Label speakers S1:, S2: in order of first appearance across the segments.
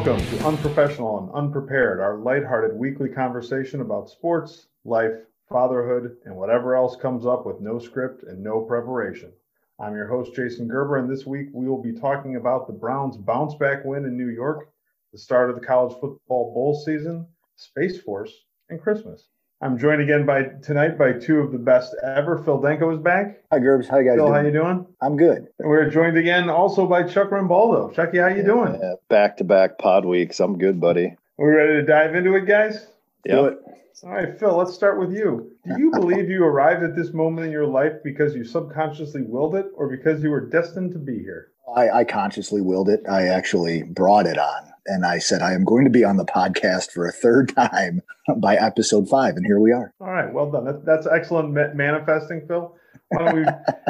S1: Welcome to Unprofessional and Unprepared, our lighthearted weekly conversation about sports, life, fatherhood, and whatever else comes up with no script and no preparation. I'm your host, Jason Gerber, and this week we will be talking about the Browns' bounce back win in New York, the start of the college football bowl season, Space Force, and Christmas. I'm joined again by tonight by two of the best ever. Phil Denko is back.
S2: Hi, Gerbs. How you guys
S1: Phil,
S2: doing?
S1: how you doing?
S2: I'm good.
S1: And we're joined again also by Chuck Rambaldo. Chucky, how you doing?
S3: Back to back pod weeks. I'm good, buddy.
S1: We ready to dive into it, guys?
S3: Yeah.
S2: Do it.
S1: All right, Phil, let's start with you. Do you believe you arrived at this moment in your life because you subconsciously willed it or because you were destined to be here?
S2: I, I consciously willed it. I actually brought it on. And I said, I am going to be on the podcast for a third time by episode five. And here we are.
S1: All right, well done. That, that's excellent manifesting, Phil. Why don't we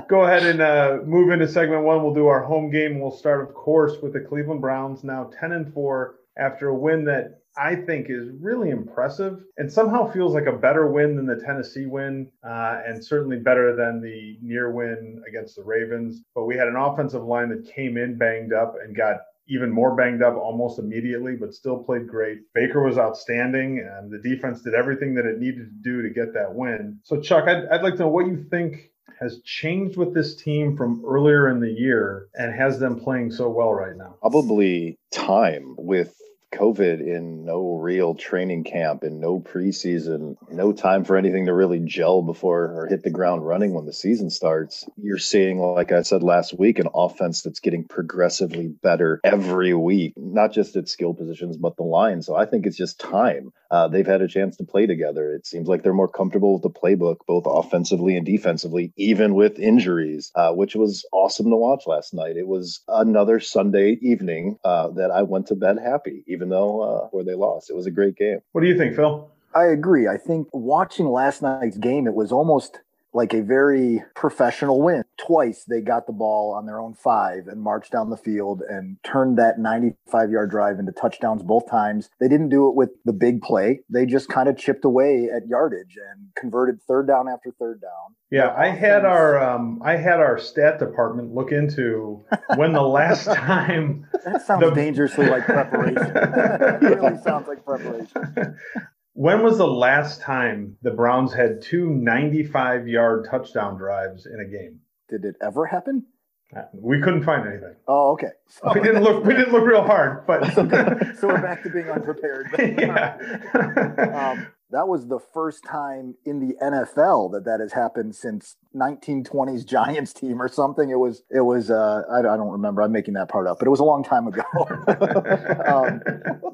S1: go ahead and uh, move into segment one? We'll do our home game. We'll start, of course, with the Cleveland Browns, now 10 and 4 after a win that I think is really impressive and somehow feels like a better win than the Tennessee win, uh, and certainly better than the near win against the Ravens. But we had an offensive line that came in banged up and got even more banged up almost immediately, but still played great. Baker was outstanding, and the defense did everything that it needed to do to get that win. So, Chuck, I'd, I'd like to know what you think has changed with this team from earlier in the year and has them playing so well right now.
S3: Probably time with COVID in no real training camp and no preseason, no time for anything to really gel before or hit the ground running when the season starts. You're seeing, like I said last week, an offense that's getting progressively better every week, not just at skill positions, but the line. So I think it's just time. Uh, they've had a chance to play together. It seems like they're more comfortable with the playbook, both offensively and defensively, even with injuries, uh, which was awesome to watch last night. It was another Sunday evening uh, that I went to bed happy, even though uh, where they lost. It was a great game.
S1: What do you think, Phil?
S2: I agree. I think watching last night's game, it was almost like a very professional win. Twice they got the ball on their own five and marched down the field and turned that 95 yard drive into touchdowns both times. They didn't do it with the big play. They just kind of chipped away at yardage and converted third down after third down.
S1: Yeah, I had our um, I had our stat department look into when the last time
S2: That sounds
S1: The-
S2: dangerously like preparation. it really sounds like preparation.
S1: when was the last time the Browns had two 95 yard touchdown drives in a game?
S2: Did it ever happen?
S1: Uh, We couldn't find anything.
S2: Oh, okay. So,
S1: We didn't look we didn't look real hard, but
S2: so we're back to being unprepared.
S1: yeah.
S2: um, that was the first time in the NFL that that has happened since 1920s Giants team or something. It was it was uh, I, I don't remember. I'm making that part up, but it was a long time ago. um,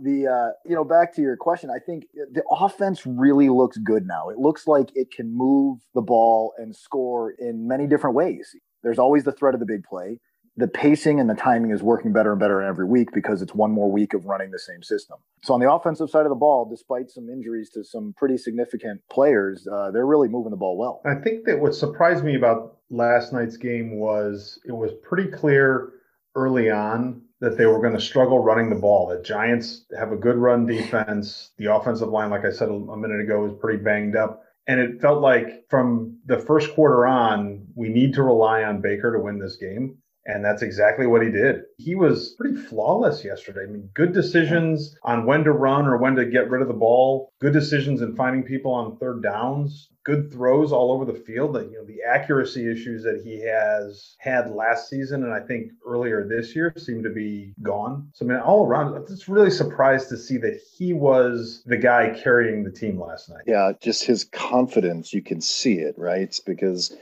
S2: the uh, you know back to your question, I think the offense really looks good now. It looks like it can move the ball and score in many different ways. There's always the threat of the big play the pacing and the timing is working better and better every week because it's one more week of running the same system. So on the offensive side of the ball, despite some injuries to some pretty significant players, uh, they're really moving the ball well.
S1: I think that what surprised me about last night's game was it was pretty clear early on that they were going to struggle running the ball. The Giants have a good run defense. The offensive line, like I said a minute ago, is pretty banged up. And it felt like from the first quarter on, we need to rely on Baker to win this game. And that's exactly what he did. He was pretty flawless yesterday. I mean, good decisions on when to run or when to get rid of the ball, good decisions in finding people on third downs, good throws all over the field. That you know, the accuracy issues that he has had last season and I think earlier this year seem to be gone. So I mean, all around, I'm just really surprised to see that he was the guy carrying the team last night.
S3: Yeah, just his confidence, you can see it, right? It's because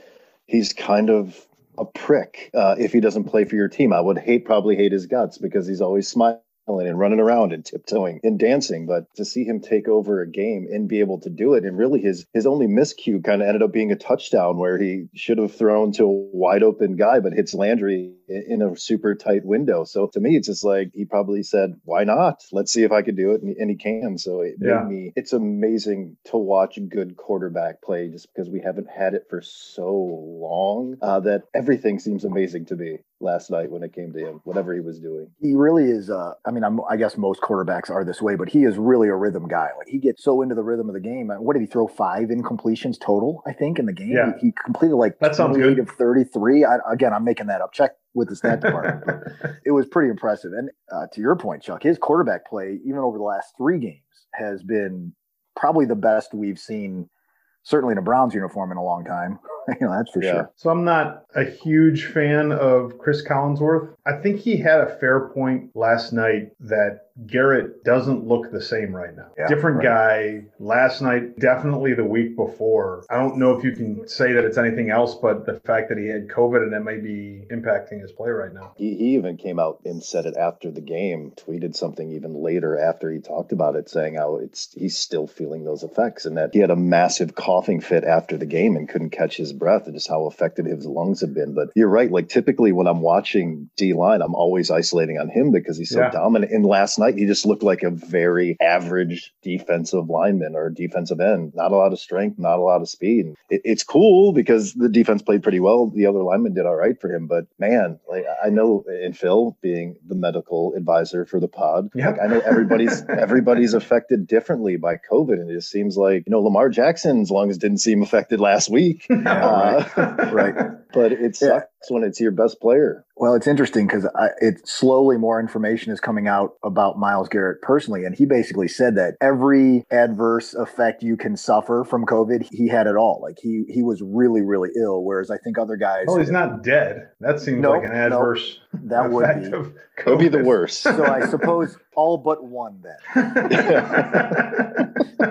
S3: he's kind of a prick uh, if he doesn't play for your team. I would hate, probably hate his guts because he's always smiling and running around and tiptoeing and dancing. But to see him take over a game and be able to do it, and really his his only miscue kind of ended up being a touchdown where he should have thrown to a wide open guy, but hits Landry in a super tight window. So to me, it's just like he probably said, "Why not? Let's see if I can do it," and, and he can. So it
S1: Yeah.
S3: made me. It's amazing to watch good quarterback play, just because we haven't had it for so long uh, that everything seems amazing to me. last night when it came to him, whatever he was doing.
S2: He really is. Uh, I mean, I'm, i guess most quarterbacks are this way, but he is really a rhythm guy. Like he gets so into the rhythm of the game. What did he throw? Five incompletions total, I think, in the game.
S1: Yeah.
S2: He, he completed like
S1: that sounds good.
S2: of 33. I, again, I'm making that up. Check with the stat department. it was pretty impressive. And uh, to your point, Chuck, his quarterback play, even over the last three games, has been probably the best we've seen certainly in a Browns uniform in a long time. you know, that's for yeah. sure.
S1: So I'm not a huge fan of Cris Collinsworth. I think he had a fair point last night that Garrett doesn't look the same right now. Yeah, Different right. guy. Last night, definitely the week before. I don't know if you can say that it's anything else, but the fact that he had COVID and that may be impacting his play right now.
S3: He, he even came out and said it after the game, tweeted something even later after he talked about it, saying how it's he's still feeling those effects and that he had a massive coughing fit after the game and couldn't catch his breath and just how affected his lungs have been. But you're right. Like typically when I'm watching D line, I'm always isolating on him because he's so yeah. dominant. And last night night, he just looked like a very average defensive lineman or defensive end. Not a lot of strength, not a lot of speed. It, it's cool because the defense played pretty well. The other lineman did all right for him, but man, like I know in Phil being the medical advisor for the pod, like I know everybody's everybody's affected differently by COVID, and it just seems like you know Lamar Jackson's lungs didn't seem affected last week.
S2: Yeah, uh, right. right.
S3: But it sucks yeah. when it's your best player.
S2: Well, it's interesting because it slowly more information is coming out about Myles Garrett personally, and he basically said that every adverse effect you can suffer from COVID, he had it all. Like he he was really really ill, whereas I think other guys.
S1: Oh, he's not dead. That seems
S2: nope,
S1: like an adverse.
S2: Nope, that would be.
S3: Of Could be the worst.
S2: so I suppose all but one then.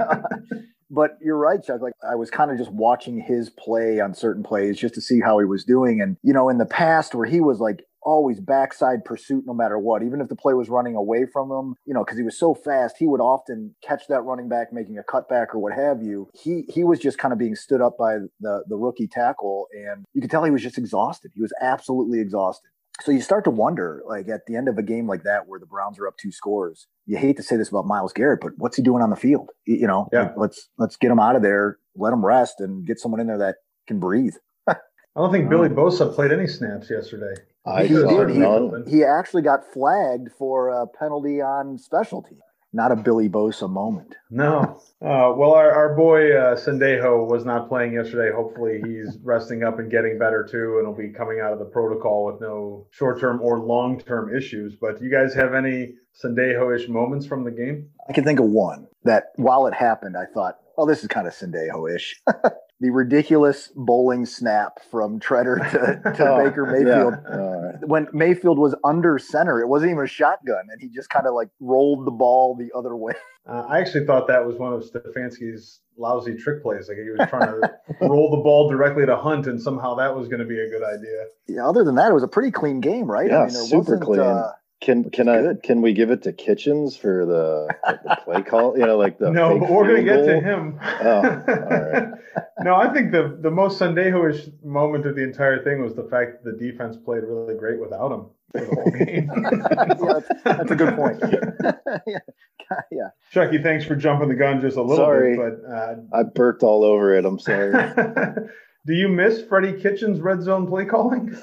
S2: But you're right, Chuck. Like I was kind of just watching his play on certain plays just to see how he was doing. And, you know, in the past where he was like always backside pursuit no matter what, even if the play was running away from him, you know, because he was so fast, he would often catch that running back making a cutback or what have you. He he was just kind of being stood up by the the rookie tackle and you could tell he was just exhausted. He was absolutely exhausted so you start to wonder, like at the end of a game like that, where the Browns are up two scores, you hate to say this about Myles Garrett, but what's he doing on the field? You know,
S1: yeah.
S2: let's let's get him out of there, let him rest, and get someone in there that can breathe.
S1: I don't think Billy um, Bosa played any snaps yesterday.
S2: I he did. He, he, actually got flagged for a penalty on specialty not a Billy Bosa moment.
S1: No. Uh, well, our, our boy uh, Sendejo was not playing yesterday. Hopefully, he's resting up and getting better too, and will be coming out of the protocol with no short term or long term issues. But do you guys have any Sendejo ish moments from the game?
S2: I can think of one that while it happened, I thought, oh, this is kind of Sendejo ish. the ridiculous bowling snap from Tretter to, to oh, Baker Mayfield. Yeah. When Mayfield was under center, it wasn't even a shotgun, and he just kind of like rolled the ball the other way.
S1: Uh, I actually thought that was one of Stefanski's lousy trick plays. Like he was trying to roll the ball directly to Hunt, and somehow that was going to be a good idea.
S2: Yeah. Other than that, it was a pretty clean game, right?
S3: Yeah, I mean, super clean. Uh, can can I good. can we give it to Kitchens for the, the play call? You know, like the
S1: no, but we're gonna get to him.
S3: Oh, all right.
S1: no, I think the the most Sendejo-ish moment of the entire thing was the fact that the defense played really great without him for the whole game.
S2: yeah, that's, that's, a good point. yeah. yeah.
S1: Chucky, thanks for jumping the gun just a little
S3: sorry.
S1: bit, but uh,
S3: I burped all over it. I'm sorry.
S1: Do you miss Freddie Kitchens' red zone play calling?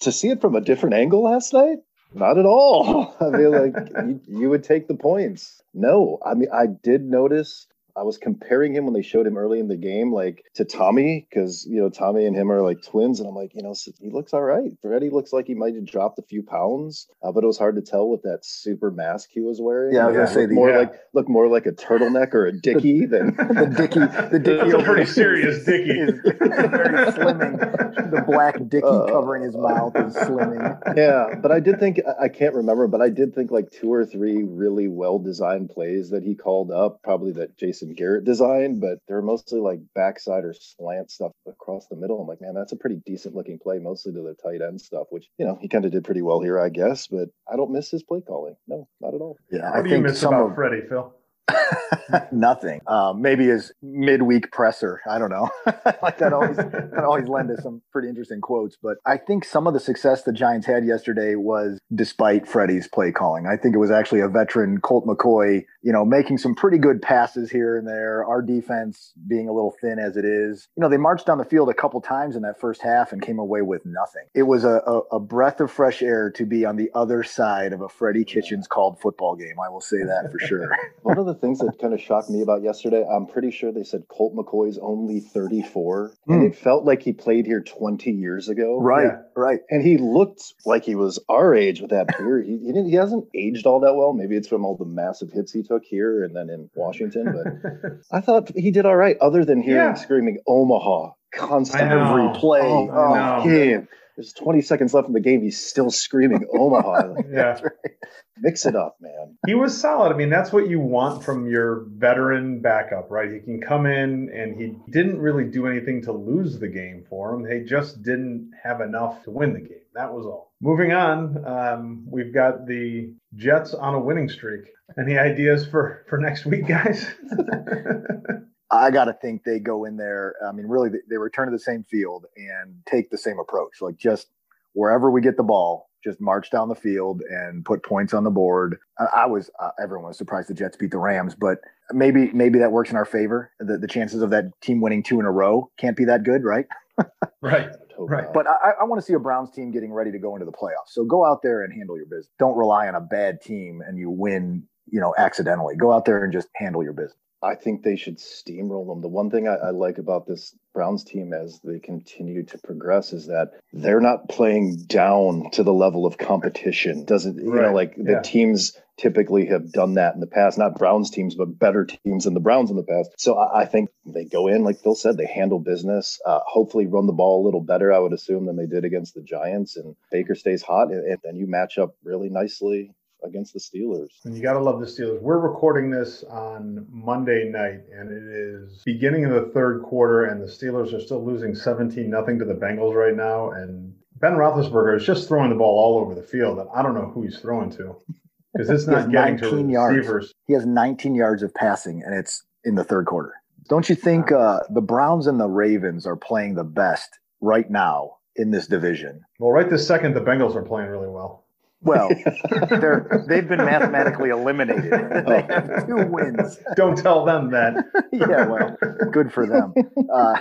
S3: To see it from a different angle last night, not at all. I mean, like you, you would take the points. No, I mean, I did notice I was comparing him when they showed him early in the game, like to Tommy, because you know Tommy and him are like twins, and I'm like, you know, he looks all right. Freddie looks like he might have dropped a few pounds, uh, but it was hard to tell with that super mask he was wearing.
S2: Yeah, I was gonna say the,
S3: more
S2: yeah.
S3: like look more like a turtleneck or a dicky than
S2: the dicky. The dicky
S1: is a pretty serious dicky.
S2: Is very slimming. The black dicky uh, covering his mouth is slimming.
S3: Yeah, but I did think I can't remember, but I did think like two or three really well designed plays that he called up, probably that Jason Jason Garrett design, but they're mostly like backside or slant stuff across the middle. I'm like, man, that's a pretty decent looking play, mostly to the tight end stuff, which you know he kind of did pretty well here, I guess. But I don't miss his play calling. No, not at all.
S2: Yeah,
S1: what I do you miss about of, Freddie, Phil?
S2: Nothing. Um, maybe his midweek presser. I don't know. like that always that always lend to some pretty interesting quotes. But I think some of the success the Giants had yesterday was despite Freddie's play calling. I think it was actually a veteran Colt McCoy, you know, making some pretty good passes here and there. Our defense being a little thin as it is. You know, they marched down the field a couple times in that first half and came away with nothing. It was a, a, a breath of fresh air to be on the other side of a Freddie Kitchens called football game. I will say that for sure.
S3: One of the things that kind of shocked me about yesterday, I'm pretty sure they said Colt McCoy's only 34, mm. and hmm. it felt like he played here 20 years ago.
S2: Right, yeah. right.
S3: And he looked like he was our age with that beard. he, he, didn't. He hasn't aged all that well. Maybe it's from all the massive hits he took here and then in Washington. But I thought he did all right, other than hearing yeah. screaming Omaha constantly every play. Oh, oh game. There's 20 seconds left in the game. He's still screaming Omaha. yeah. Right. Mix it up, man.
S1: He was solid. I mean, that's what you want from your veteran backup, right? He can come in and he didn't really do anything to lose the game for him. They just didn't have enough to win the game. That was all. Moving on, um, we've got the Jets on a winning streak. Any ideas for for next week, guys?
S2: I got to think they go in there. I mean, really, they, return to the same field and take the same approach. Like just wherever we get the ball, just march down the field and put points on the board. I, I was uh, everyone was surprised the Jets beat the Rams, but maybe maybe that works in our favor. The, the chances of that team winning two in a row can't be that good, right?
S1: right. Right.
S2: But I, I want to see a Browns team getting ready to go into the playoffs. So go out there and handle your business. Don't rely on a bad team and you win, you know, accidentally. Go out there and just handle your business.
S3: I think they should steamroll them. The one thing I, I, like about this Browns team as they continue to progress is that they're not playing down to the level of competition. Doesn't you know like the teams typically have done that in the past, not Browns teams, but better teams than the Browns in the past. So I, I think they go in, like Phil said, they handle business, uh, hopefully run the ball a little better, I would assume, than they did against the Giants. And Baker stays hot, and, and then you match up really nicely against the Steelers.
S1: And you got to love the Steelers. We're recording this on Monday night, and it is beginning of the third quarter, and the Steelers are still losing 17 nothing to the Bengals right now. And Ben Roethlisberger is just throwing the ball all over the field, and I don't know who he's throwing to because it's not getting to receivers.
S2: Yards. He has 19 yards of passing, and it's in the third quarter. Don't you think uh, the Browns and the Ravens are playing the best right now in this division?
S1: Well, right this second, the Bengals are playing really well.
S2: Well, they're they've been mathematically eliminated. they have two wins.
S1: Don't tell them that.
S2: yeah, well, good for them. Uh,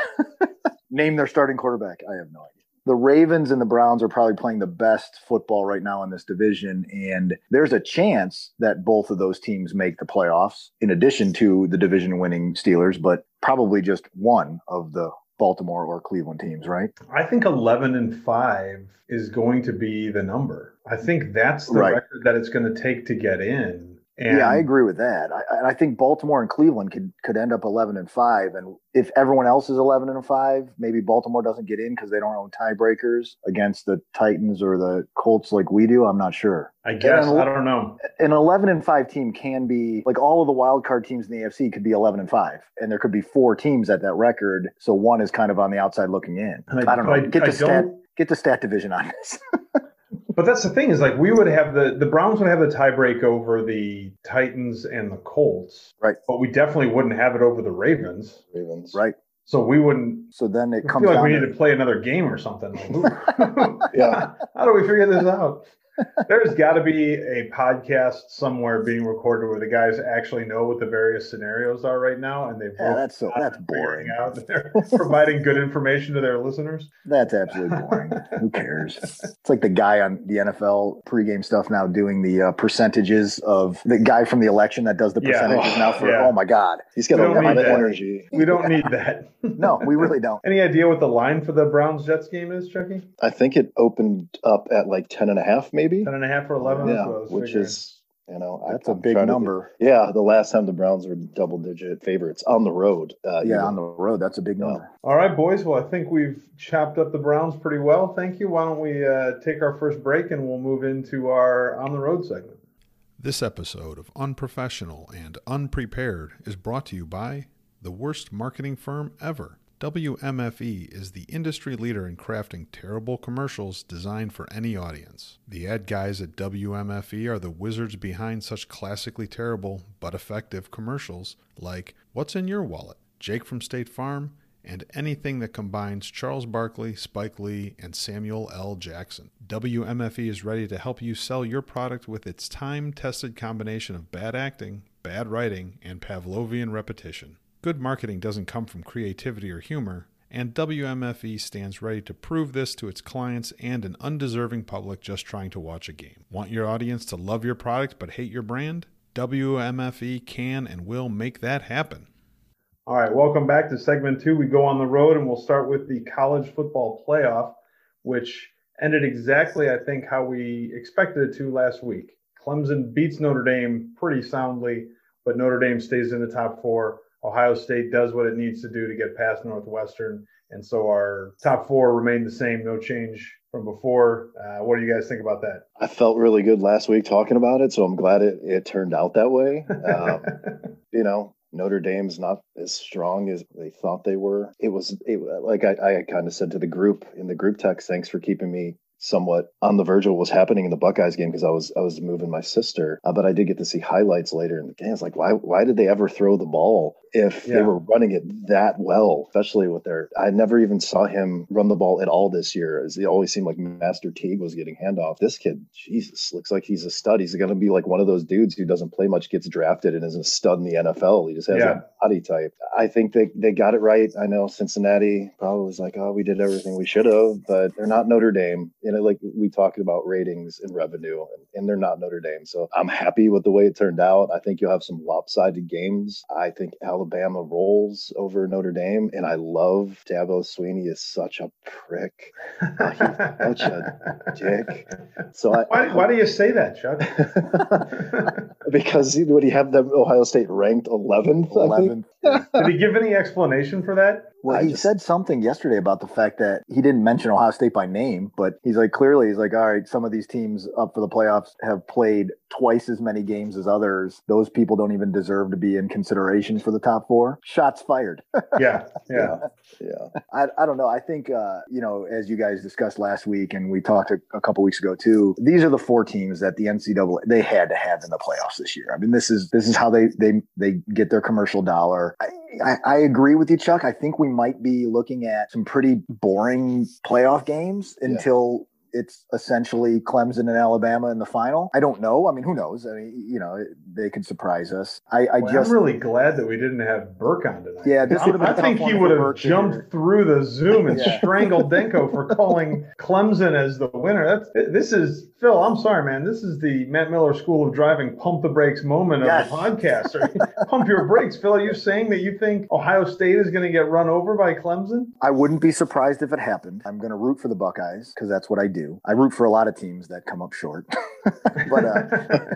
S2: name their starting quarterback. I have no idea. The Ravens and the Browns are probably playing the best football right now in this division, and there's a chance that both of those teams make the playoffs. In addition to the division-winning Steelers, but probably just one of the Baltimore or Cleveland teams, right?
S1: I think 11 and 5 is going to be the number. I think that's the right. record that it's going to take to get in.
S2: And yeah, I agree with that. I, I think Baltimore and Cleveland could could end up eleven and five, and if everyone else is eleven and five, maybe Baltimore doesn't get in because they don't own tiebreakers against the Titans or the Colts like we do. I'm not sure.
S1: I guess an, I don't know.
S2: An eleven and five team can be like all of the wild card teams in the AFC could be eleven and five, and there could be four teams at that record. So one is kind of on the outside looking in. I, I don't know. I, get the stat. Get the stat division on this.
S1: But that's the thing is like we would have the the Browns would have the tiebreak over the Titans and the Colts,
S2: right?
S1: But we definitely wouldn't have it over the Ravens.
S3: Ravens,
S2: right?
S1: So we wouldn't.
S2: So then it comes.
S1: Feel like we need to play another game or something.
S3: yeah.
S1: How do we figure this out? There's got to be a podcast somewhere being recorded where the guys actually know what the various scenarios are right now, and they've
S2: yeah, that's so that's boring.
S1: Out they're providing good information to their listeners.
S2: That's absolutely boring. Who cares? It's like the guy on the NFL pregame stuff now doing the uh, percentages of the guy from the election that does the percentages yeah. now for. Yeah. Oh my God,
S3: he's got a lot of energy.
S1: We don't need that.
S2: no, we really don't.
S1: Any idea what the line for the Browns Jets game is, Chucky?
S3: I think it opened up at like 10 and a half, maybe
S1: maybe? 10 and a half or 11
S3: yeah which figuring. is you know
S2: that's I, a big number.
S3: to, yeah the last time the browns were double digit favorites on the road
S2: uh, yeah on the road that's a big number.
S1: All right boys well i think we've chopped up the browns pretty well. Thank you. Why don't we uh, take our first break and we'll move into our on the road segment.
S4: This episode of unprofessional and unprepared is brought to you by the worst marketing firm ever WMFE is the industry leader in crafting terrible commercials designed for any audience. The ad guys at WMFE are the wizards behind such classically terrible but effective commercials like What's in Your Wallet, Jake from State Farm, and anything that combines Charles Barkley, Spike Lee, and Samuel L. Jackson. WMFE is ready to help you sell your product with its time tested combination of bad acting, bad writing, and Pavlovian repetition. Good marketing doesn't come from creativity or humor, and WMFE stands ready to prove this to its clients and an undeserving public just trying to watch a game. Want your audience to love your product but hate your brand? WMFE can and will make that happen.
S1: All right, welcome back to segment two. We go on the road and we'll start with the college football playoff, which ended exactly, I think, how we expected it to last week. Clemson beats Notre Dame pretty soundly, but Notre Dame stays in the top four. Ohio State does what it needs to do to get past Northwestern. And so our top four remain the same, no change from before. Uh, what do you guys think about that?
S3: I felt really good last week talking about it, so I'm glad it, it turned out that way. Um, you know, Notre Dame's not as strong as they thought they were. It was it, like I, I kind of said to the group in the group text, thanks for keeping me somewhat on the verge of what was happening in the Buckeyes game because I was I was moving my sister, uh, but I did get to see highlights later in the game. It's like why why did they ever throw the ball if yeah. they were running it that well, especially with their. I never even saw him run the ball at all this year. As it always seemed like Master Teague was getting handoff. This kid, Jesus, looks like he's a stud. He's going to be like one of those dudes who doesn't play much, gets drafted, and is a stud in the NFL. He just has yeah. that body type. I think they they got it right. I know Cincinnati probably was like, oh, we did everything we should have, but they're not Notre Dame. You know, like we talked about ratings and revenue, and, and they're not Notre Dame. So I'm happy with the way it turned out. I think you'll have some lopsided games. I think Alabama rolls over Notre Dame, and I love Dabo Swinney is such a prick. Uh, he's such a dick.
S1: So I, why, why do you say that, Chuck?
S3: because would he have them Ohio State ranked 11th? 11th.
S1: Did he give any explanation for that?
S2: Well, I he just, said something yesterday about the fact that he didn't mention Ohio State by name, but he's like, clearly, he's like, all right, some of these teams up for the playoffs have played twice as many games as others. Those people don't even deserve to be in consideration for the top four. Shots fired.
S1: yeah. Yeah.
S3: Yeah.
S2: I, I don't know. I think, uh, you know, as you guys discussed last week and we talked a, a couple weeks ago too, these are the four teams that the NCAA, they had to have in the playoffs this year. I mean, this is, this is how they, they, they get their commercial dollar. I, I, I, agree with you, Chuck. I think we might be looking at some pretty boring playoff games until it's essentially Clemson and Alabama in the final. I don't know. I mean, who knows? I mean, you know, they could surprise us. I, I well, just
S1: I'm really glad that we didn't have Burke on tonight.
S2: Yeah, this would
S1: have I think he would have jumped through the Zoom and yeah. strangled Denko for calling Clemson as the winner. That's this is Phil. I'm sorry, man. This is the Matt Miller School of Driving pump the brakes moment of yes. the podcast. pump your brakes, Phil. Are you saying that you think Ohio State is going to get run over by Clemson?
S2: I wouldn't be surprised if it happened. I'm going to root for the Buckeyes because that's what I do do. I root for a lot of teams that come up short, but uh,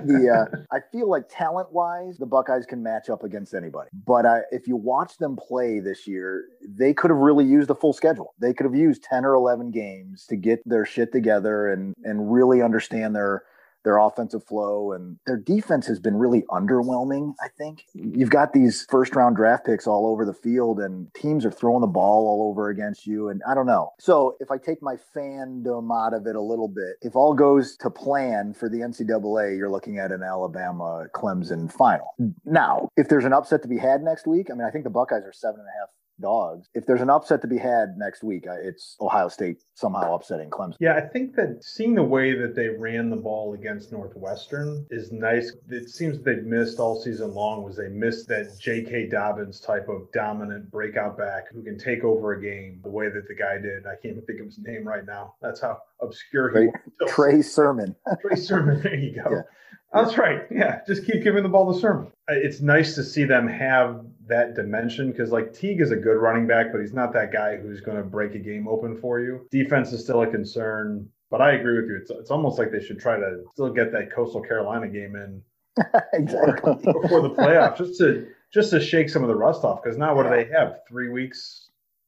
S2: the uh, I feel like talent wise, the Buckeyes can match up against anybody. But uh, if you watch them play this year, they could have really used a full schedule. They could have used ten or eleven games to get their shit together and and really understand their their offensive flow and their defense has been really underwhelming, I think. You've got these first round draft picks all over the field and teams are throwing the ball all over against you. And I don't know. So if I take my fandom out of it a little bit, if all goes to plan for the NCAA, you're looking at an Alabama Clemson final. Now, if there's an upset to be had next week, I mean, I think the Buckeyes are seven and a half dogs. If there's an upset to be had next week, it's Ohio State somehow upsetting Clemson.
S1: Yeah, I think that seeing the way that they ran the ball against Northwestern is nice. It seems they've missed all season long was they missed that J.K. Dobbins type of dominant breakout back who can take over a game the way that the guy did. I can't even think of his name right now. That's how obscure he
S2: was. Trey Sermon.
S1: Trey Sermon. There you go. Yeah. That's right. Yeah, just keep giving the ball to Sermon. It's nice to see them have that dimension because, like, Teague is a good running back, but he's not that guy who's going to break a game open for you. Defense is still a concern, but I agree with you. It's, it's almost like they should try to still get that Coastal Carolina game in
S2: exactly
S1: before, before the playoffs, just to just to shake some of the rust off. Because now, what yeah. do they have? Three weeks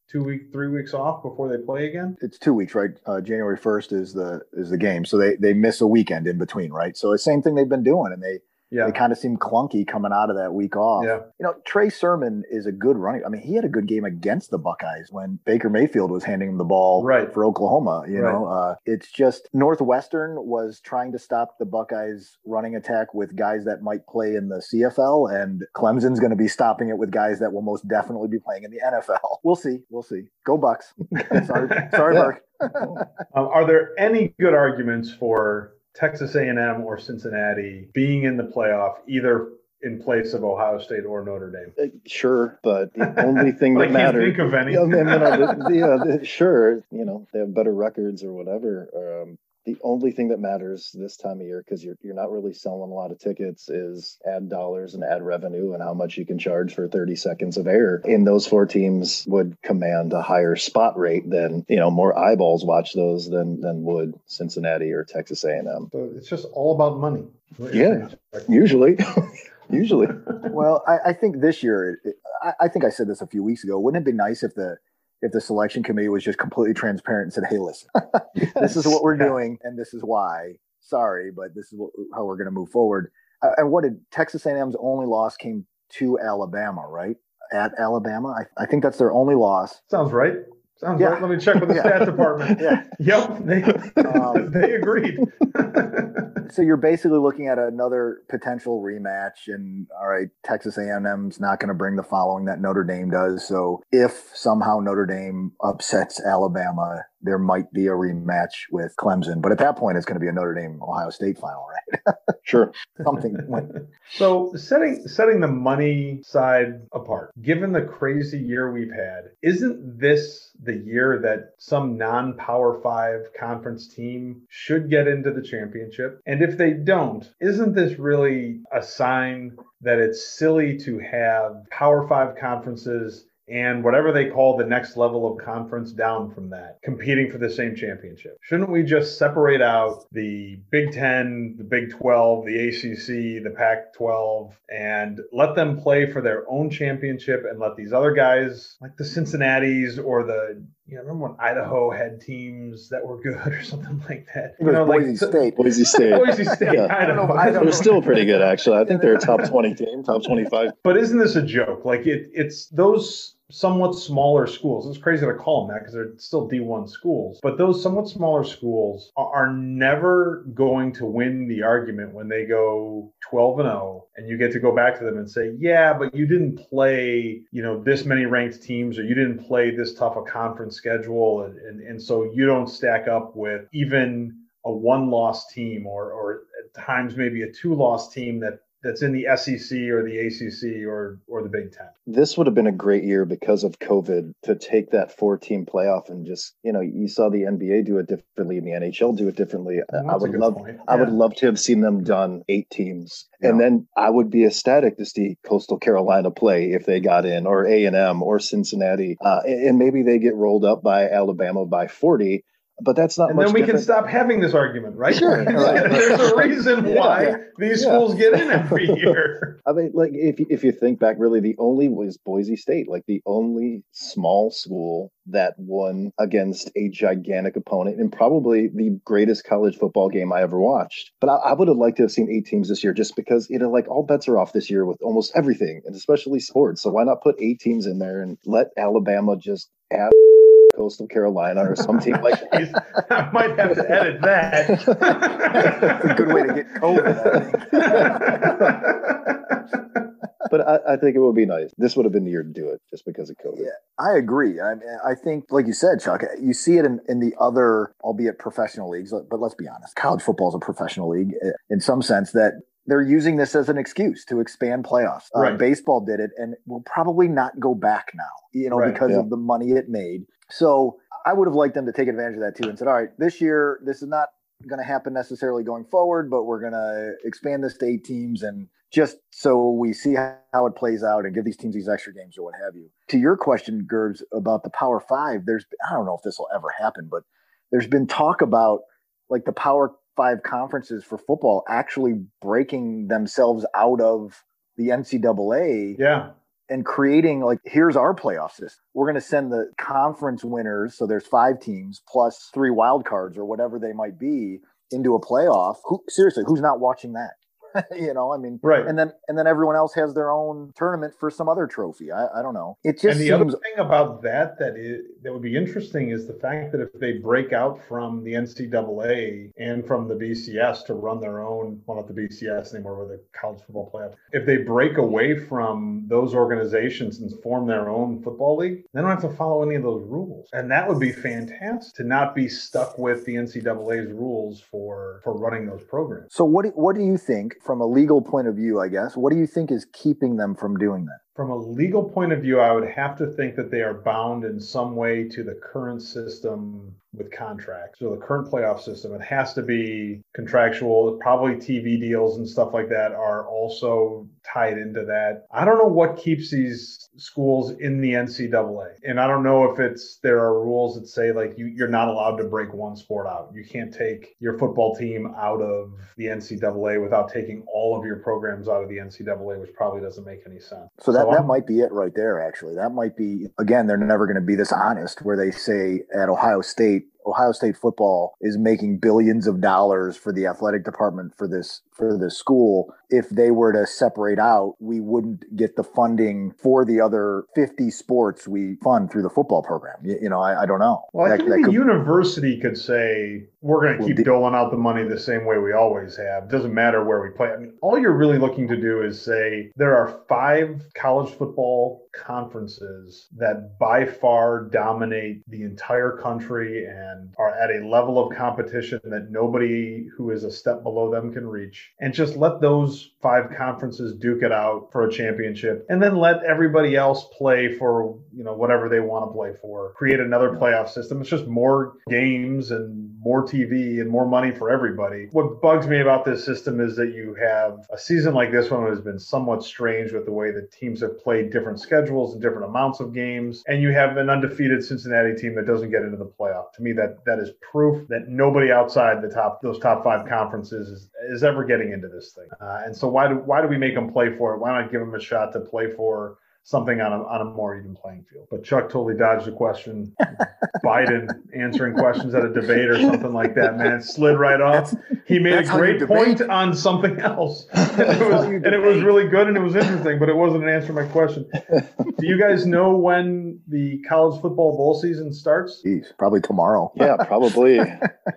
S1: two week three weeks off before they play again
S2: it's two weeks right uh, january 1st is the is the game so they they miss a weekend in between right so the same thing they've been doing and they
S1: Yeah.
S2: They kind of seemed clunky coming out of that week off.
S1: Yeah.
S2: You know, Trey Sermon is a good running. I mean, he had a good game against the Buckeyes when Baker Mayfield was handing him the ball
S1: Right.
S2: for Oklahoma. You
S1: Right.
S2: know, uh, it's just Northwestern was trying to stop the Buckeyes running attack with guys that might play in the CFL, and Clemson's going to be stopping it with guys that will most definitely be playing in the NFL. We'll see. We'll see. Go Bucks. sorry, sorry, Mark.
S1: Um, are there any good arguments for Texas A&M or Cincinnati being in the playoff, either in place of Ohio State or Notre Dame?
S3: Uh, Sure, but the only thing that
S1: can't
S3: matters.
S1: think of any.
S3: Yeah, I mean, you know, the, the, the- sure, you know, they have better records or whatever. Um, the only thing that matters this time of year, because you're you're not really selling a lot of tickets, is ad dollars and ad revenue and how much you can charge for 30 seconds of air. And those four teams would command a higher spot rate than you know more eyeballs watch those than than would Cincinnati or Texas A&M.
S1: So it's just all about money.
S3: Yeah. Usually, usually.
S2: well, I, I think this year, it, it- I, I think I said this a few weeks ago. Wouldn't it be nice if the if the selection committee was just completely transparent and said, "Hey, listen, this is what we're
S1: Yeah.
S2: doing, and this is why. Sorry, but this is what, how we're going to move forward." Uh, and what did Texas A&M's only loss came to Alabama, right? At Alabama, I, I think that's their only loss.
S1: Sounds right. Sounds
S2: Yeah.
S1: right. Let me check with the
S2: Yeah.
S1: stat department.
S2: Yeah.
S1: Yep. They,
S2: Um,
S1: they agreed.
S2: So you're basically looking at another potential rematch, and all right, Texas A&M's not going to bring the following that Notre Dame does. So if somehow Notre Dame upsets Alabama, there might be a rematch with Clemson. But at that point, it's going to be a Notre Dame Ohio State final, right?
S3: Sure.
S2: Something. when-
S1: so setting setting the money side apart, given the crazy year we've had, isn't this the year that some non-power five conference team should get into the championship? And if they don't, isn't this really a sign that it's silly to have power five conferences and whatever they call the next level of conference down from that, competing for the same championship. Shouldn't we just separate out the Big 10, the Big 12, the ACC, the Pac 12, and let them play for their own championship and let these other guys, like the Cincinnati's or the, you know, remember when Idaho had teams that were good or something like that? You
S2: was
S1: know, like
S2: Boise State.
S3: Boise State.
S1: Boise State,
S3: Yeah.
S1: Idaho.
S2: I don't know- I don't
S3: They're still pretty good, actually. I think they're a top 20 team, top 25.
S1: But isn't this a joke? Like it, it's those somewhat smaller schools. It's crazy to call them that because they're still D1 schools. But those somewhat smaller schools are, never going to win the argument when they go 12 and 0 and you get to go back to them and say, "Yeah, but you didn't play, you know, this many ranked teams or you didn't play this tough a conference schedule and and, and so you don't stack up with even a one loss team or or at times maybe a two loss team that that's in the SEC or the ACC or or the Big Ten.
S3: This would have been a great year because of COVID to take that four team playoff and just, you know, you saw the NBA do it differently and the NHL do it differently. I would love
S1: point.
S3: I would love to have seen them done eight teams, and then I would be ecstatic to see Coastal Carolina play if they got in, or A and M, or Cincinnati, uh, and and maybe they get rolled up by Alabama by forty. But that's not
S1: And
S3: much.
S1: then we can stop having this argument, right?
S3: Sure.
S1: There's a reason why
S3: Yeah.
S1: these
S3: Yeah.
S1: schools get in every year.
S3: I mean, like if you- if you think back, really, the only was Boise State, like the only small school that won against a gigantic opponent, and probably the greatest college football game I ever watched. But I, I would have liked to have seen eight teams this year, just because you know, like all bets are off this year with almost everything, and especially sports. So why not put eight teams in there and let Alabama just add Coastal Carolina or some team like
S1: Jeez, I might have to edit that.
S2: That's a good way to get COVID. I think.
S3: but I, I think it would be nice. This would have been the year to do it just because of COVID.
S2: Yeah. I agree. I, mean, I think, like you said, Chuck, you see it in, in the other, albeit professional leagues, but let's be honest, college football is a professional league in some sense that they're using this as an excuse to expand playoffs. Uh, baseball did it and will probably not go back now, you know,
S1: Right,
S2: because
S3: yeah.
S2: of the money it made. So I would have liked them to take advantage of that too and said, all right, this year, this is not going to happen necessarily going forward, but we're going to expand this to eight teams and just so we see how it plays out and give these teams these extra games or what have you. To your question, Gerbs, about the Power Five, there's I don't know if this will ever happen, but there's been talk about like the Power Five conferences for football actually breaking themselves out of the NCAA
S1: yeah.
S2: and creating like here's our playoff system. We're going to send the conference winners, so there's five teams plus three wild cards or whatever they might be into a playoff. Who seriously, who's not watching that? you know, I mean,
S1: Right.
S2: and then and then everyone else has their own tournament for some other trophy. I, I don't know. It
S1: And
S2: just
S1: the
S2: seems
S1: other thing about that that is that would be interesting is the fact that if they break out from the NCAA and from the BCS to run their own, well, not the BCS anymore, with the college football playoff, if they break away from those organizations and form their own football league, they don't have to follow any of those rules, and that would be fantastic to not be stuck with the NCAA's rules for for running those programs.
S2: So what do, what do you think from a legal point of view, I guess? What do you think is keeping them from doing that?
S1: From a legal point of view, I would have to think that they are bound in some way to the current system with contracts. So the current playoff system, it has to be contractual. Probably TV deals and stuff like that are also tied into that. I don't know what keeps these schools in the NCAA. And I don't know if it's there are rules that say like you, you're not allowed to break one sport out. You can't take your football team out of the NCAA without taking all of your programs out of the NCAA, which probably doesn't make any sense.
S2: So that, that
S1: I'm-
S2: might be it right there, actually. That might be, again, they're never going to be this honest where they say at Ohio State, Ohio State football is making billions of dollars for the athletic department for this for this school. If they were to separate out, we wouldn't get the funding for the other 50 sports we fund through the football program. You, you know, I, I don't know.
S1: Well, I think
S2: that
S1: the
S2: could-
S1: university could say we're going to
S2: Well,
S1: keep
S2: the-
S1: doling out the money the same way we always have. Doesn't matter where we play. I mean, all you're really looking to do is say there are five college football conferences that by far dominate the entire country and are at a level of competition that nobody who is a step below them can reach. And just let those five conferences duke it out for a championship and then let everybody else play for, you know, whatever they want to play for. Create another playoff system. It's just more games and more TV and more money for everybody. What bugs me about this system is that you have a season like this one has been somewhat strange with the way that teams have played different schedules and different amounts of games. And you have an undefeated Cincinnati team that doesn't get into the playoff. To me, that that is proof that nobody outside the top those top five conferences is, is ever getting into this thing. Uh, and so why do why do we make them play for it? Why not give them a shot to play for something on a, on a more even playing field. But Chuck totally dodged the question. Biden answering questions at a debate or something like that, man. It slid right off. He made a
S2: that's how you
S1: great point on something else. And it, was, and it was really good and it was interesting, but it wasn't an answer to my question. Do you guys know when the college football bowl season starts?
S2: Jeez, probably tomorrow.
S3: Yeah, probably.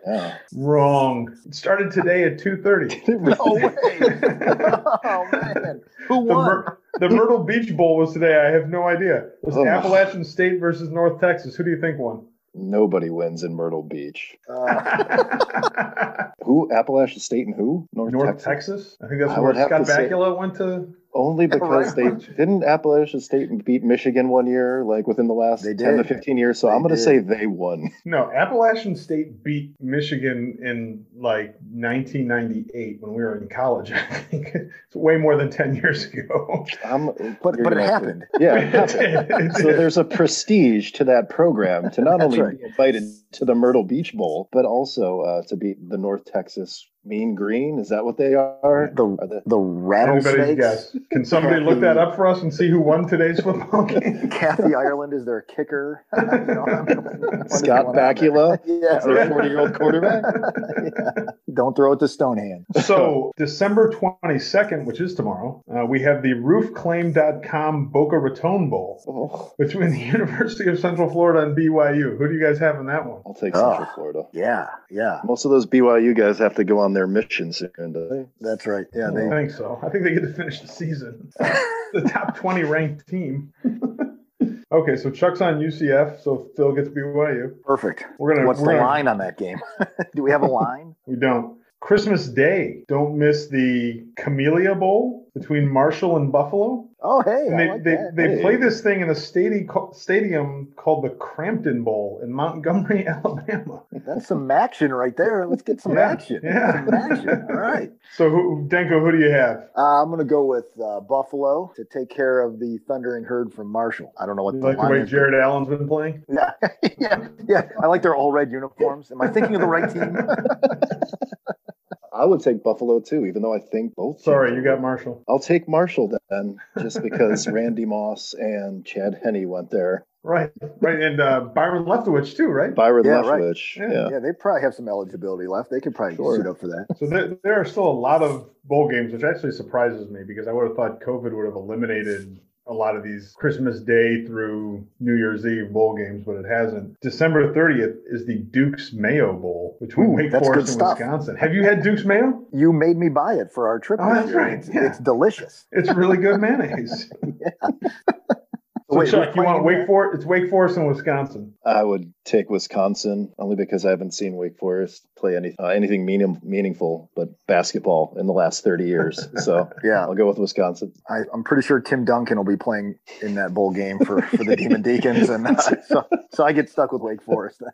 S3: Yeah.
S1: Wrong. It started today at 2.30.
S2: No way. oh man, who
S1: The,
S2: won?
S1: The Myrtle Beach Bowl was today. I have no idea. It was
S3: Oh.
S1: Appalachian State versus North Texas. Who do you think won?
S3: Nobody wins in Myrtle Beach.
S2: Uh,
S3: Who? Appalachian State and who?
S1: North Texas? I think that's
S3: I
S1: where Scott
S3: to say-
S1: Bakula went to.
S3: Only because they didn't Appalachian State beat Michigan one year, like within the last
S2: They
S3: 10 to 15 years. So
S2: They
S3: I'm going to say they won.
S1: No, Appalachian State beat Michigan in like 1998 when we were in college. I think it's way more than 10 years ago.
S3: I'm,
S2: but but it
S3: gonna
S2: happened.
S3: yeah, it
S1: It
S3: happened. So there's a prestige to that program to not
S2: That's
S3: only
S2: right.
S3: be invited to the Myrtle Beach Bowl, but also uh, to beat the North Texas Mean Green. Is that what they are?
S2: The
S3: Are they-
S2: the rattlesnakes.
S1: Can somebody look that up for us and see who won today's football game?
S2: Kathy Ireland is their kicker. You know,
S3: Scott
S2: going?
S3: Bakula
S2: Yeah,
S3: is their 40 year old quarterback.
S2: Yeah. Don't throw it to Stonehand.
S1: So December 22nd, which is tomorrow, uh, we have the roofclaim.com Boca Raton Bowl
S3: Oh,
S1: between the University of Central Florida and BYU. Who do you guys have in that one?
S3: I'll take
S2: Oh.
S3: Central Florida.
S2: Yeah, yeah,
S3: Most of those BYU guys have to go on their mission soon. don't they?
S2: that's right. Yeah,
S1: I think so. I think they get to finish the season. the top 20 ranked team. okay, so Chuck's on UCF, so Phil gets BYU.
S2: perfect.
S1: We're gonna.
S2: What's
S1: we're
S2: the
S1: gonna-
S2: line on that game? Do we have a line?
S1: We don't. Christmas Day. Don't miss the Camellia Bowl between Marshall and Buffalo.
S2: Oh, hey,
S1: And they
S2: like
S1: they,
S2: that.
S1: they
S3: Hey.
S1: play this thing in a stadium stadium called the Cramton Bowl in Montgomery, Alabama.
S2: That's some action right there. Let's get some
S1: Yeah,
S2: action.
S1: yeah.
S2: Some action. All right.
S1: So, who, Denko, who do you have?
S2: Uh, I'm going to go with uh, Buffalo to take care of the thundering herd from Marshall. I don't know what
S1: You
S2: the
S1: like the way. Jared Allen's been playing?
S2: Yeah, yeah, yeah. I like their all red uniforms. Am I thinking of the right team?
S3: I would take Buffalo too, even though I think both.
S1: Sorry, you got. Marshall.
S3: I'll take Marshall then, just because Randy Moss and Chad Henney went there.
S1: Right, right, and uh, Byron Leftwich too, right?
S3: Byron
S2: Yeah.
S3: Leftwich.
S1: Yeah.
S3: Yeah.
S2: Yeah, they probably have some eligibility left. They could probably
S3: Sure.
S2: suit up for that.
S1: So there, there are still a lot of bowl games, which actually surprises me because I would have thought COVID would have eliminated a lot of these Christmas Day through New Year's Eve bowl games, but it hasn't. December 30th is the Duke's Mayo Bowl between
S2: Ooh,
S1: Wake Forest and
S2: stuff.
S1: Wisconsin. Have you had Duke's Mayo?
S2: You made me buy it for our trip.
S1: Oh, that's
S2: year.
S1: right,
S2: It's,
S1: yeah.
S2: it's delicious.
S1: It's really good mayonnaise. So
S2: Wait,
S1: Chuck,
S2: who's
S1: you want
S2: playing
S1: Wake? Forest? It's Wake Forest and Wisconsin.
S3: I would take Wisconsin only because I haven't seen Wake Forest play any uh, anything meaning, meaningful but basketball in the last 30 years. So
S2: Yeah,
S3: I'll go with Wisconsin.
S2: I, I'm pretty sure Tim Duncan will be playing in that bowl game for, for the Demon Deacons, and uh, so so I get stuck with Wake Forest.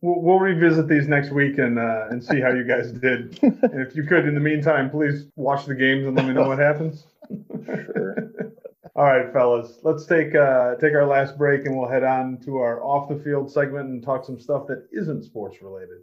S1: We'll, we'll revisit these next week and uh, and see how you guys did. and if you could, in the meantime, please watch the games and let me know what happens.
S3: Sure.
S1: All right, fellas, let's take uh, take our last break and we'll head on to our off the field segment and talk some stuff that isn't sports related.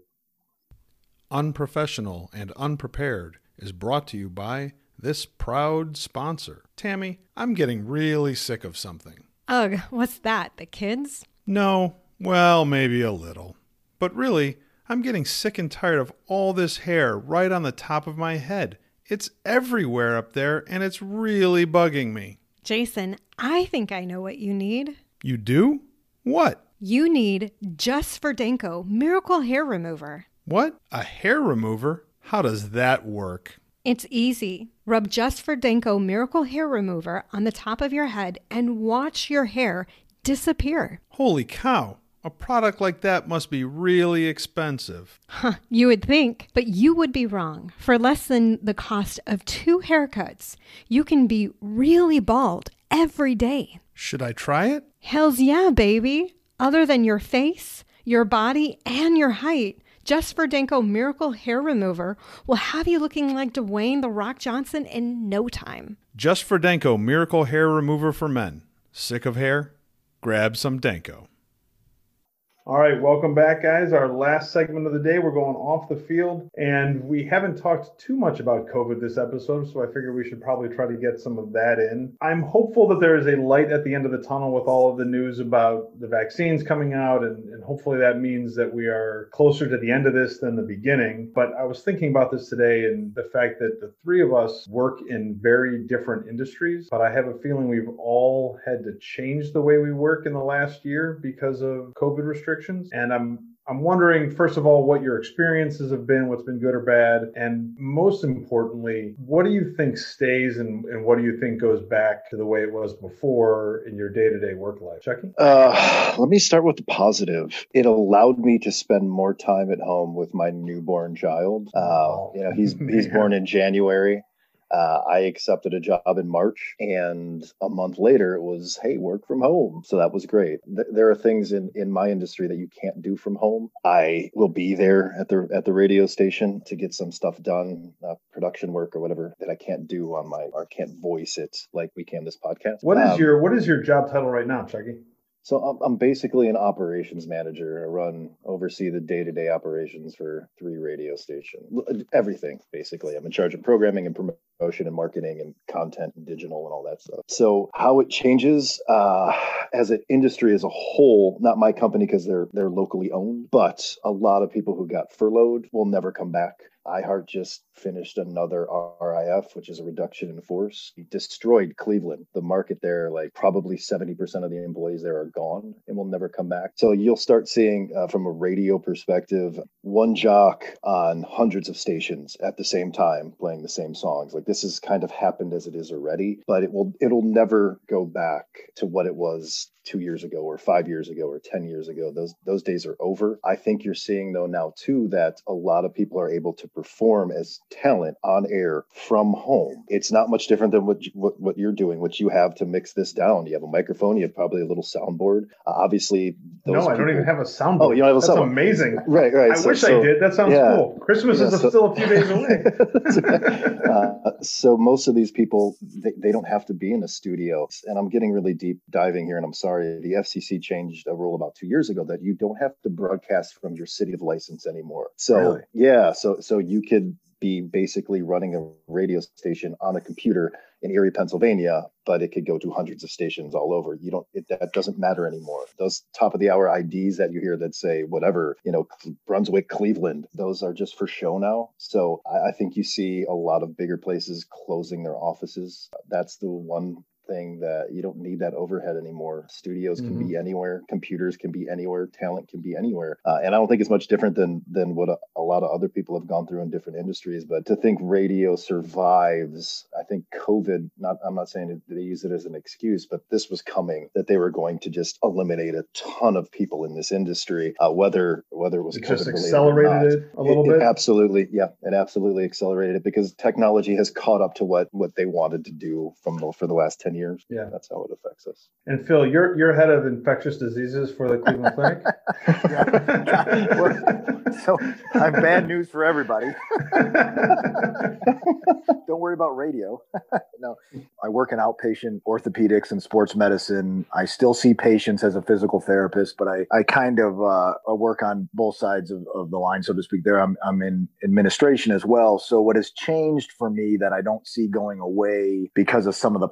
S4: Unprofessional and Unprepared is brought to you by this proud sponsor. Tammy, I'm getting really sick of something.
S5: Ugh, what's that? The kids?
S4: No, well, maybe a little. But really, I'm getting sick and tired of all this hair right on the top of my head. It's everywhere up there, and it's really bugging me.
S5: Jason, I think I know what you need.
S4: You do? What?
S5: You need Just for Danko Miracle Hair Remover.
S4: What? A hair remover? How does that work?
S5: It's easy. Rub Just for Danko Miracle Hair Remover on the top of your head and watch your hair disappear.
S4: Holy cow! A product like that must be really expensive.
S5: Huh, you would think, but you would be wrong. For less than the cost of two haircuts, you can be really bald every day.
S4: Should I try it?
S5: Hells yeah, baby. Other than your face, your body, and your height, Just for Denko Miracle Hair Remover will have you looking like Dwayne The Rock Johnson in no time.
S4: Just for Denko Miracle Hair Remover for Men. Sick of hair? Grab some Danko.
S1: All right, welcome back, guys. Our last segment of the day. We're going off the field, and we haven't talked too much about COVID this episode, so I figure we should probably try to get some of that in. I'm hopeful that there is a light at the end of the tunnel with all of the news about the vaccines coming out, and, and hopefully that means that we are closer to the end of this than the beginning. But I was thinking about this today and the fact that the three of us work in very different industries, but I have a feeling we've all had to change the way we work in the last year because of COVID restrictions. And I'm I'm wondering, first of all, what your experiences have been, what's been good or bad, and most importantly, what do you think stays and, and what do you think goes back to the way it was before in your day to day work life? Chucky?
S3: Uh, let me start with the positive. It allowed me to spend more time at home with my newborn child. Uh, you know, he's he's born in January. Uh, I accepted a job in March, and a month later, it was, "Hey, work from home." So that was great. Th- there are things in in my industry that you can't do from home. I will be there at the at the radio station to get some stuff done, uh, production work or whatever that I can't do on my or can't voice it like we can this podcast.
S1: What is
S3: Um,
S1: your what is your job title right now, Chucky?
S3: so I'm, I'm basically an operations manager. I run, oversee the day-to-day operations for three radio stations. Everything basically. I'm in charge of programming and promotion and marketing and content and digital and all that stuff. So how it changes uh, as an industry as a whole, not my company because they're they're locally owned, but a lot of people who got furloughed will never come back. iHeart just finished another RIF, which is a reduction in force. He destroyed Cleveland. The market there, like probably 70% of the employees there are gone and will never come back. So you'll start seeing, uh, from a radio perspective, one jock on hundreds of stations at the same time playing the same songs. Like this has kind of happened as it is already, but it will it'll never go back to what it was two years ago or five years ago or 10 years ago. Those those days are over. I think you're seeing though now too that a lot of people are able to perform as talent on air from home. It's not much different than what you, what, what you're doing, what you have to mix this down. You have a microphone, you have probably a little soundboard. Uh, obviously,
S1: No, I don't even have a soundboard.
S3: Oh, you don't have a
S1: That's
S3: soundboard.
S1: amazing.
S3: Right, right.
S1: I
S3: So-
S1: wish I did. That sounds
S3: yeah.
S1: cool. Christmas
S3: Yeah,
S1: is
S3: so-
S1: still a few days away.
S3: uh, so most of these people they, they don't have to be in a studio and i'm getting really deep diving here and i'm sorry the fcc changed a rule about two years ago that you don't have to broadcast from your city of license anymore so
S2: Really?
S3: yeah so so you could be basically running a radio station on a computer in Erie, Pennsylvania, but it could go to hundreds of stations all over. You don't, it, that doesn't matter anymore. Those top of the hour IDs that you hear that say whatever, you know, Brunswick, Cleveland, those are just for show now. So I, I think you see a lot of bigger places closing their offices. That's the one thing that you don't need that overhead anymore. Studios can mm-hmm. be anywhere, computers can be anywhere, talent can be anywhere, uh, and I don't think it's much different than than what a, a, lot of other people have gone through in different industries. But to think radio survives, I think COVID. Not I'm not saying they use it as an excuse, but this was coming that they were going to just eliminate a ton of people in this industry, uh, whether whether it was
S1: it just accelerated it a little
S3: it,
S1: bit.
S3: It absolutely, yeah, it absolutely accelerated it because technology has caught up to what what they wanted to do from the, for the last ten years.
S1: Yeah,
S3: that's how it affects us.
S1: And Phil, you're you're head of infectious diseases for the Cleveland Clinic.
S2: so I'm bad news for everybody. Don't worry about radio. no, I work in outpatient orthopedics and sports medicine. I still see patients as a physical therapist, but I, I kind of uh, work on both sides of, of the line, so to speak. There, I'm, I'm in administration as well. So what has changed for me that I don't see going away because of some of the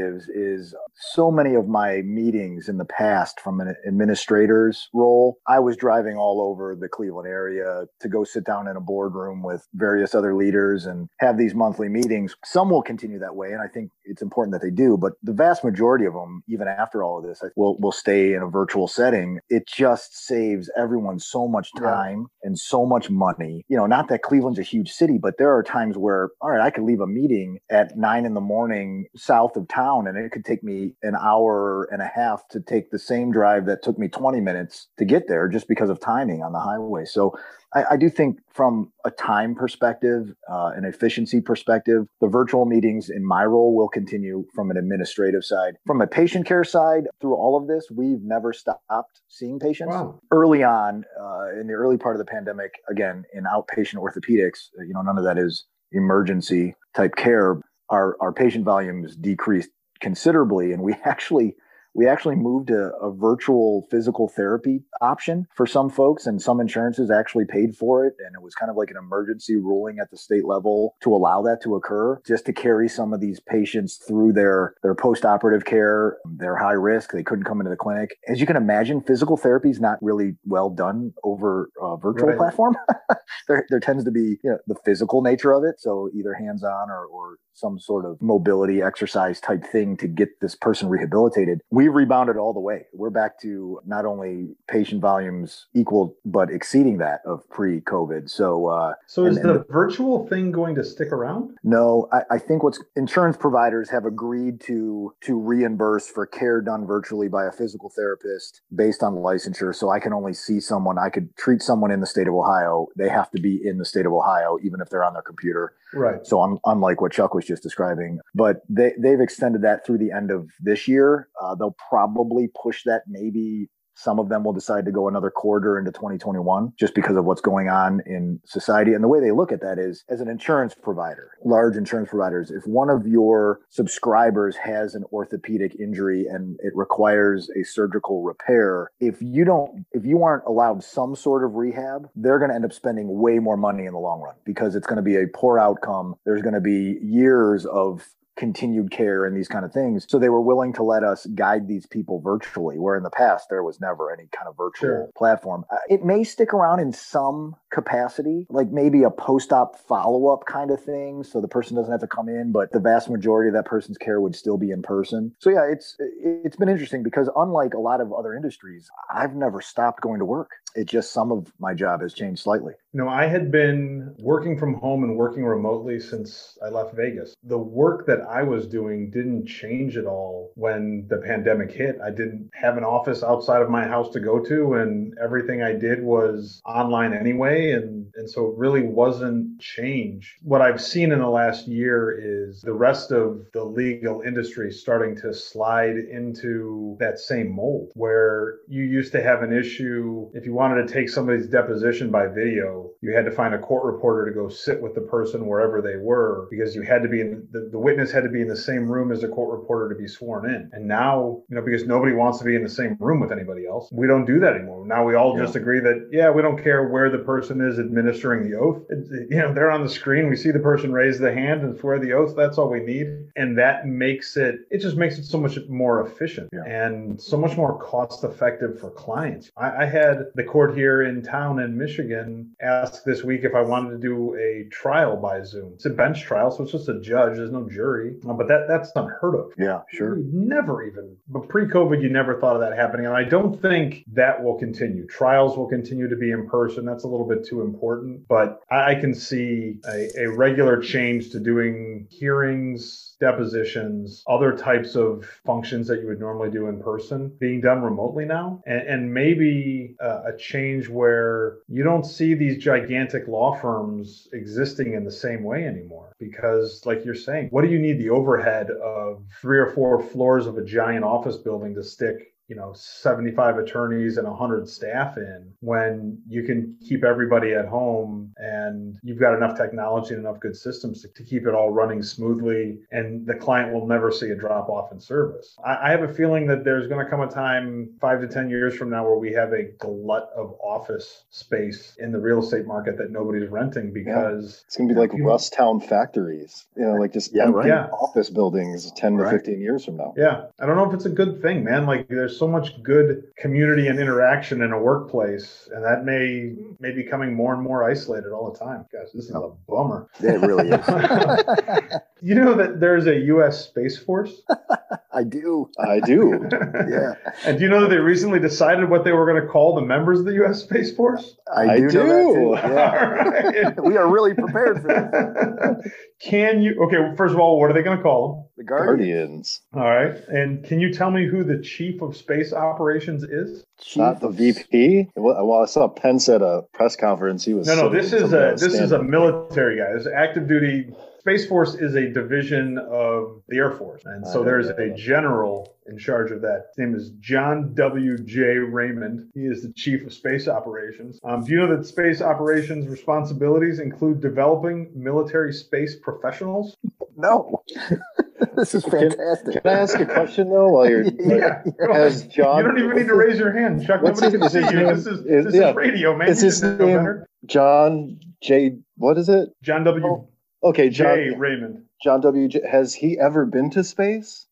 S2: positives is so many of my meetings in the past from an administrator's role. I was driving all over the Cleveland area to go sit down in a boardroom with various other leaders and have these monthly meetings. Some will continue that way, and I think it's important that they do. But the vast majority of them, even after all of this, will will stay in a virtual setting. It just saves everyone so much time yeah. and so much money. You know, not that Cleveland's a huge city, but there are times where, all right, I could leave a meeting at nine in the morning south of town, and it could take me an hour and a half to take the same drive that took me 20 minutes to get there just because of timing on the highway. So I, I do think from a time perspective, uh, an efficiency perspective, the virtual meetings in my role will continue from an administrative side. From a patient care side, through all of this, we've never stopped seeing patients. Wow. Early on, uh, in the early part of the pandemic, again, in outpatient orthopedics, you know, none of that is emergency type care. Our, our patient volumes decreased considerably, and we actually we actually moved a, a, virtual physical therapy option for some folks and some insurances actually paid for it. And it was kind of like an emergency ruling at the state level to allow that to occur just to carry some of these patients through their their post-operative care they're high risk. They couldn't come into the clinic. As you can imagine physical therapy is not really well done over a virtual right. platform. There, there tends to be you know, the physical nature of it. So either hands-on or, or some sort of mobility exercise type thing to get this person rehabilitated. We've rebounded all the way. We're back to not only patient volumes equal, but exceeding that of pre COVID. So, uh,
S1: so is and, the, the, virtual thing going to stick around?
S2: No, I, I think what's insurance providers have agreed to to reimburse for care done virtually by a physical therapist based on licensure. So I can only see someone, I could treat someone in the state of Ohio. They have to be in the state of Ohio, even if they're on their computer.
S1: Right.
S2: So un- unlike what Chuck was just describing, but they, they've extended that through the end of this year. Uh, they'll probably push that maybe some of them will decide to go another quarter into 2021 just because of what's going on in society. And the way they look at that is as an insurance provider, large insurance providers, if one of your subscribers has an orthopedic injury and it requires a surgical repair, if you don't, if you aren't allowed some sort of rehab, they're going to end up spending way more money in the long run because it's going to be a poor outcome. There's going to be years of continued care and these kind of things. So they were willing to let us guide these people virtually, where in the past there was never any kind of virtual sure. platform. Uh, it may stick around in some capacity, like maybe a post op follow up kind of thing. So the person doesn't have to come in, but the vast majority of that person's care would still be in person. So yeah, it's it's been interesting because unlike a lot of other industries, I've never stopped going to work. It just some of my job has changed slightly.
S1: You know, I had been working from home and working remotely since I left Vegas. The work that I was doing didn't change at all when the pandemic hit. I didn't have an office outside of my house to go to, and everything I did was online anyway. And, and so it really wasn't change. What I've seen in the last year is the rest of the legal industry starting to slide into that same mold where you used to have an issue if you wanted to take somebody's deposition by video you had to find a court reporter to go sit with the person wherever they were because you had to be in the, the witness had to be in the same room as the court reporter to be sworn in. And now, you know, because nobody wants to be in the same room with anybody else, we don't do that anymore. Now we all yeah. just agree that, yeah, we don't care where the person is administering the oath. It's, you know, they're on the screen. We see the person raise the hand and swear the oath. That's all we need, and that makes it. It just makes it so much more efficient
S2: Yeah.
S1: and so much more cost effective for clients. I, I had the court here in town in Michigan ask this week if I wanted to do a trial by Zoom. It's a bench trial, so it's just a judge. There's no jury, Uh, but that that's unheard of.
S2: Yeah, sure.
S1: You never even, but pre-COVID, you never thought of that happening, and I don't think that will continue. Trials will continue to be in person. That's a little bit too important, but I, I can see a, a regular change to doing hearings. Depositions, other types of functions that you would normally do in person being done remotely now, and, and maybe uh, a change where you don't see these gigantic law firms existing in the same way anymore. Because, like you're saying, what do you need the overhead of three or four floors of a giant office building to stick you know 75 attorneys and 100 staff in when you can keep everybody at home and you've got enough technology and enough good systems to, to keep it all running smoothly and the client will never see a drop off in service I, I have a feeling that there's going to come a time five to ten years from now where we have a glut of office space in the real estate market that nobody's renting because
S3: It's going to be like
S1: You-
S3: rust town factories, you know, like just
S2: Yeah,
S3: empty
S2: right.
S1: Yeah.
S3: office buildings 10 to 15 years from now.
S1: Yeah, I don't know if it's a good thing, man. Like, there's so much good community and interaction in a workplace, and that may may be becoming more and more isolated all the time. Gosh, this is a bummer.
S2: Yeah, it really is.
S1: You know that there's a U.S. Space Force.
S2: I do.
S3: I do.
S2: Yeah,
S1: And do you know that they recently decided what they were going to call the members of the U.S. Space Force?
S2: I
S3: I
S2: do. Know that too.
S3: do.
S2: Yeah.
S1: All right.
S2: we are really prepared for this.
S1: Can you? Okay, first of all, what are they going to call them?
S2: The Guardian.
S3: Guardians.
S1: All right, and can you tell me who the chief of space operations is?
S2: Chief
S3: Not the VP. Well, well, I saw Pence at a press conference. He was
S1: No, no, this is a this is a military guy. This is active duty. Space Force is a division of the Air Force, and so there's a general in charge of that. His name is John W. J. Raymond. He is the chief of space operations. Um, do you know that space operations responsibilities include developing military space professionals?
S2: No, this is fantastic.
S3: Can I ask a question though? While you're
S1: Yeah.
S3: has John?
S1: you don't even need to raise your hand, Chuck.
S3: What's
S1: Nobody
S3: his-
S1: can see you.
S3: name-
S1: This is
S3: is-
S1: this
S3: yeah.
S1: is radio, man.
S3: Is his name- John J. What is it?
S1: John W.
S3: Okay, John.
S1: J. Raymond.
S3: John W. J. Has he ever been to space?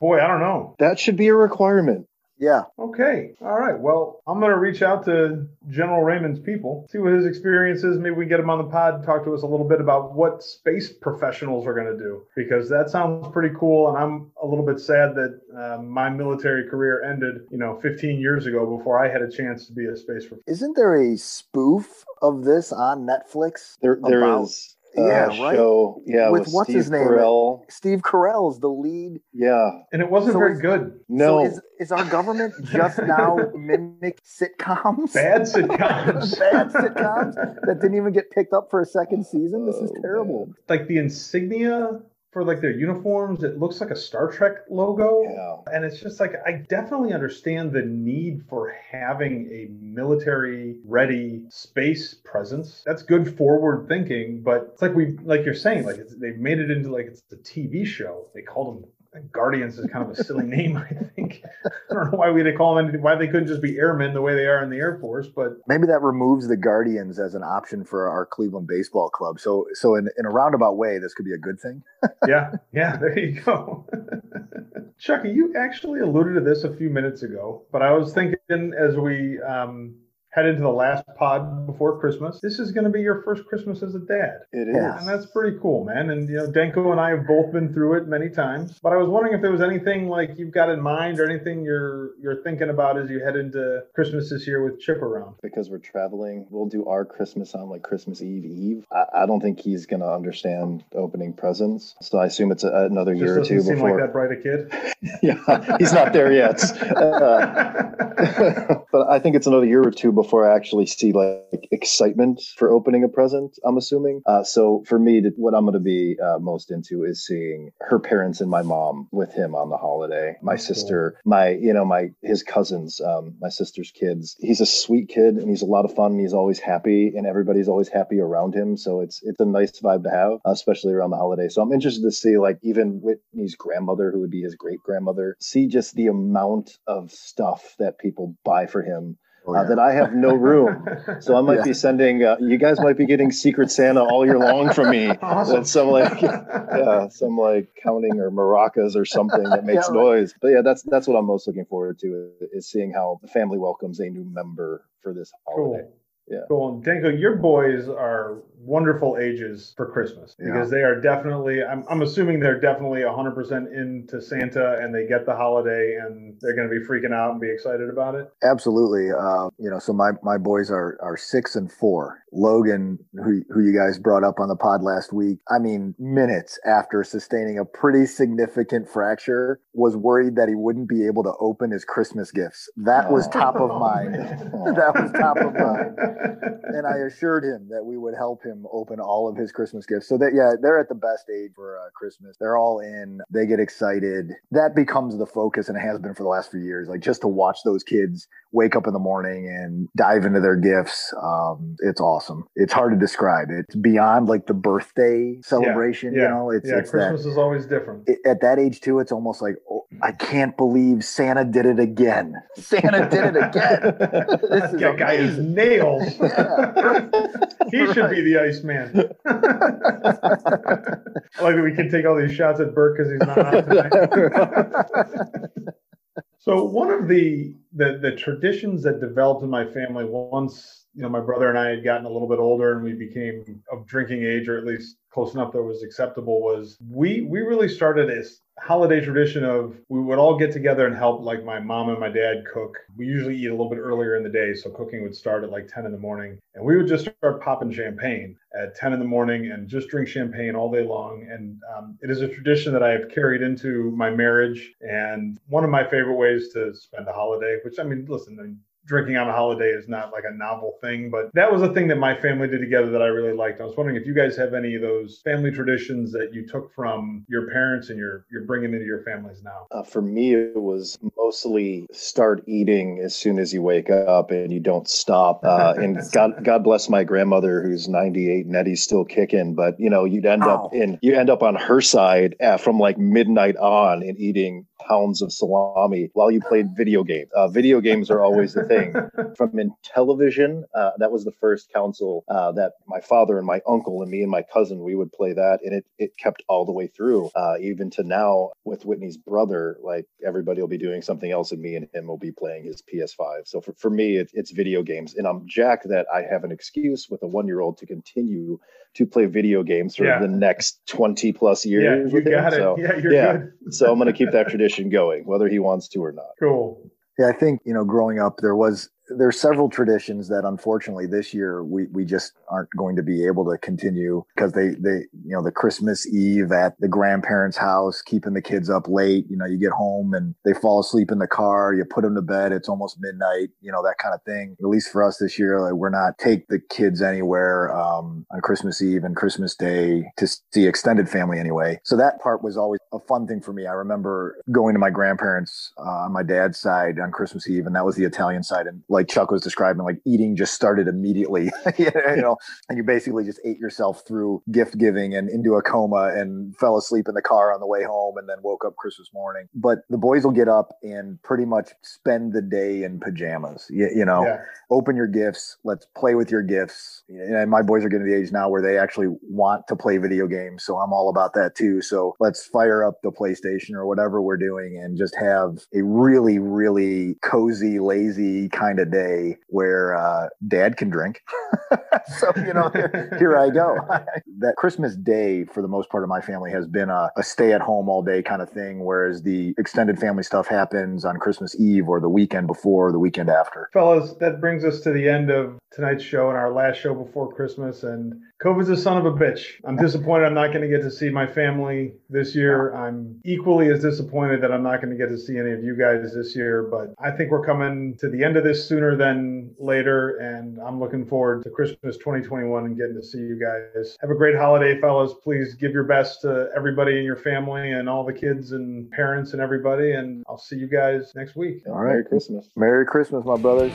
S1: Boy, I don't know.
S3: That should be a requirement.
S2: Yeah,
S1: Okay. All right. Well, I'm going to reach out to General Raymond's people, see what his experience is. Maybe we get him on the pod, talk to us a little bit about what space professionals are going to do, because that sounds pretty cool. And I'm a little bit sad that uh, my military career ended, you know, 15 years ago before I had a chance to be a space professional.
S2: isn't there a spoof of this on Netflix?
S3: There, there
S2: About-
S3: is a
S2: Yeah, right.
S3: show. Yeah,
S2: With
S3: with,
S2: what's
S3: Steve
S2: his name?
S3: Carell.
S2: Steve Carell's the lead.
S3: Yeah.
S1: And it wasn't
S2: So
S1: very
S2: is-
S1: good.
S3: No.
S2: So is, is our government just now mimic sitcoms?
S1: Bad sitcoms.
S2: Bad sitcoms that didn't even get picked up for a second season. This is
S3: Oh,
S2: terrible.
S1: like the insignia for like their uniforms, it looks like a Star Trek logo.
S3: yeah.
S1: And it's just like, I definitely understand the need for having a military ready space presence. That's good forward thinking, but it's like we, like you're saying, like it's, they've made it into like it's a TV show. They called them Guardians is kind of a silly name, I think. I don't know why we they call them anything, why they couldn't just be airmen the way they are in the Air Force, but
S2: Maybe that removes the Guardians as an option for our Cleveland baseball club. So, so in, in a roundabout way, this could be a good thing.
S1: yeah, yeah, there you go. Chucky, you actually alluded to this a few minutes ago, but I was thinking as we um, head into the last pod before Christmas, this is going to be your first Christmas as a dad.
S3: It is.
S1: And that's pretty cool, man. And you know, Denko and I have both been through it many times. But I was wondering if there was anything like you've got in mind or anything you're you're thinking about as you head into Christmas this year with Chip around.
S3: because we're traveling, we'll do our Christmas on like Christmas Eve Eve. I, I don't think he's gonna understand opening presents, so I assume it's a, another
S1: Just
S3: year or
S1: doesn't
S3: two
S1: seem
S3: before.
S1: like that bright a kid.
S3: yeah, he's not there yet. Uh, but I think it's another year or two before I actually see like excitement for opening a present. I'm assuming. Uh, so for me, what I'm going to be uh, most into is seeing her parents and my mom with him on the holiday. My sister, my you know my his cousins, um, my sister's kids. He's a sweet kid and he's a lot of fun. And he's always happy and everybody's always happy around him. So it's it's a nice vibe to have, especially around the holiday. So I'm interested to see like even Whitney's grandmother, who would be his great grandmother, see just the amount of stuff that people buy for him
S2: Oh,
S3: uh, that I have no room. So I might
S2: Yeah.
S3: be sending. Uh, you guys might be getting Secret Santa all year long from me.
S1: Awesome.
S3: That's some like yeah, some like counting or maracas or something that makes
S2: Yeah, right.
S3: noise. But yeah, that's that's what I'm most looking forward to is seeing how the family welcomes a new member for this holiday.
S1: Cool.
S3: Yeah.
S1: Cool. And Danko, your boys are wonderful ages for Christmas
S2: Yeah.
S1: because they are definitely, I'm, I'm assuming they're definitely 100% into Santa and they get the holiday and they're going to be freaking out and be excited about it.
S2: Absolutely. Uh, you know, so my, my boys are, are six and four. Logan, who, who you guys brought up on the pod last week, I mean, minutes after sustaining a pretty significant fracture, was worried that he wouldn't be able to open his Christmas gifts. That was
S3: Oh.
S2: top of
S1: Oh,
S2: mind. that was top of mind. And I assured him that we would help him open all of his Christmas gifts. So that, yeah, they're at the best age for uh, Christmas. They're all in. They get excited. That becomes the focus, and it has been for the last few years. Like just to watch those kids wake up in the morning and dive into their gifts. Um, it's awesome. It's hard to describe. It's beyond like the birthday celebration.
S1: yeah,
S2: You know, it's
S1: yeah,
S2: it's
S1: Christmas is always different.
S2: it- at that age too, it's almost like oh, I can't believe Santa did it again. Santa did it again. this is
S1: That guy is nails.
S2: Yeah.
S1: he should be the Iceman. I like that we can take all these shots at Burke because he's not on tonight. so one of the, the the traditions that developed in my family once you know my brother and I had gotten a little bit older and we became of drinking age or at least close enough that it was acceptable was we we really started this holiday tradition of we would all get together and help like my mom and my dad cook. We usually eat a little bit earlier in the day so cooking would start at like 10 in the morning. And we would just start popping champagne at 10 in the morning and just drink champagne all day long. And um, it is a tradition that i have carried into my marriage. And one of my favorite ways to spend a holiday which i mean listen drinking on a holiday is not like a novel thing, but that was a thing that my family did together that I really liked. I was wondering if you guys have any of those family traditions that you took from your parents and you're you're bringing into your families now.
S3: Uh, for me, it was mostly start eating as soon as you wake up and you don't stop. Uh, and God, God bless my grandmother who's 98 and Eddie's still kicking. But you know, you'd end up
S2: Oh.
S3: in you end up on her side uh, from like midnight on and eating pounds of salami while you played video games. Uh, video games are always the thing. From in television, uh, that was the first console uh, that my father and my uncle and me and my cousin we would play that, and it it kept all the way through, uh, even to now with Whitney's brother. Like everybody will be doing something else, and me and him will be playing his PS5. So for, for me, it, it's video games, and I'm jacked that I have an excuse with a one year old to continue to play video games for
S1: Yeah.
S3: the next 20 plus years.
S1: yeah, you
S3: with him.
S1: got it.
S3: So,
S1: yeah, you're
S3: yeah.
S1: good.
S3: so I'm going to keep that tradition going, whether he wants to or not.
S1: Cool.
S2: Yeah, I think you know, growing up, there was there's several traditions that unfortunately this year we we just aren't going to be able to continue because they they you know the Christmas Eve at the grandparents' house, keeping the kids up late. You know, you get home and they fall asleep in the car. You put them to bed. It's almost midnight. You know that kind of thing. At least for us this year, like, we're not take the kids anywhere um, on Christmas Eve and Christmas Day to see extended family anyway. So that part was always a fun thing for me. I remember going to my grandparents uh, on my dad's side on Christmas Eve, and that was the Italian side. And like Chuck was describing, like eating just started immediately, you know, and you basically just ate yourself through gift giving and into a coma and fell asleep in the car on the way home and then woke up Christmas morning. But the boys will get up and pretty much spend the day in pajamas, you, you know
S1: Yeah.
S2: open your gifts let's play with your gifts and my boys are getting to the age now where they actually want to play video games so i'm all about that too so let's fire up the playstation or whatever we're doing and just have a really really cozy lazy kind of day where uh, dad can drink so you know here, here i go that christmas day for the most part of my family has been a, a stay at home all day kind of thing whereas the extended family stuff happens on christmas eve or the weekend before or the weekend after
S1: Fellas, that brings us to the end of tonight's show and our last show before Christmas. And COVID's a son of a bitch. I'm disappointed I'm not going to get to see my family this year. I'm equally as disappointed that I'm not going to get to see any of you guys this year. But I think we're coming to the end of this sooner than later. And I'm looking forward to Christmas 2021 and getting to see you guys. Have a great holiday, fellas. Please give your best to everybody in your family and all the kids and parents and everybody. And I'll see you guys next week.
S2: All right.
S3: Merry Christmas.
S2: Merry Christmas, my brothers.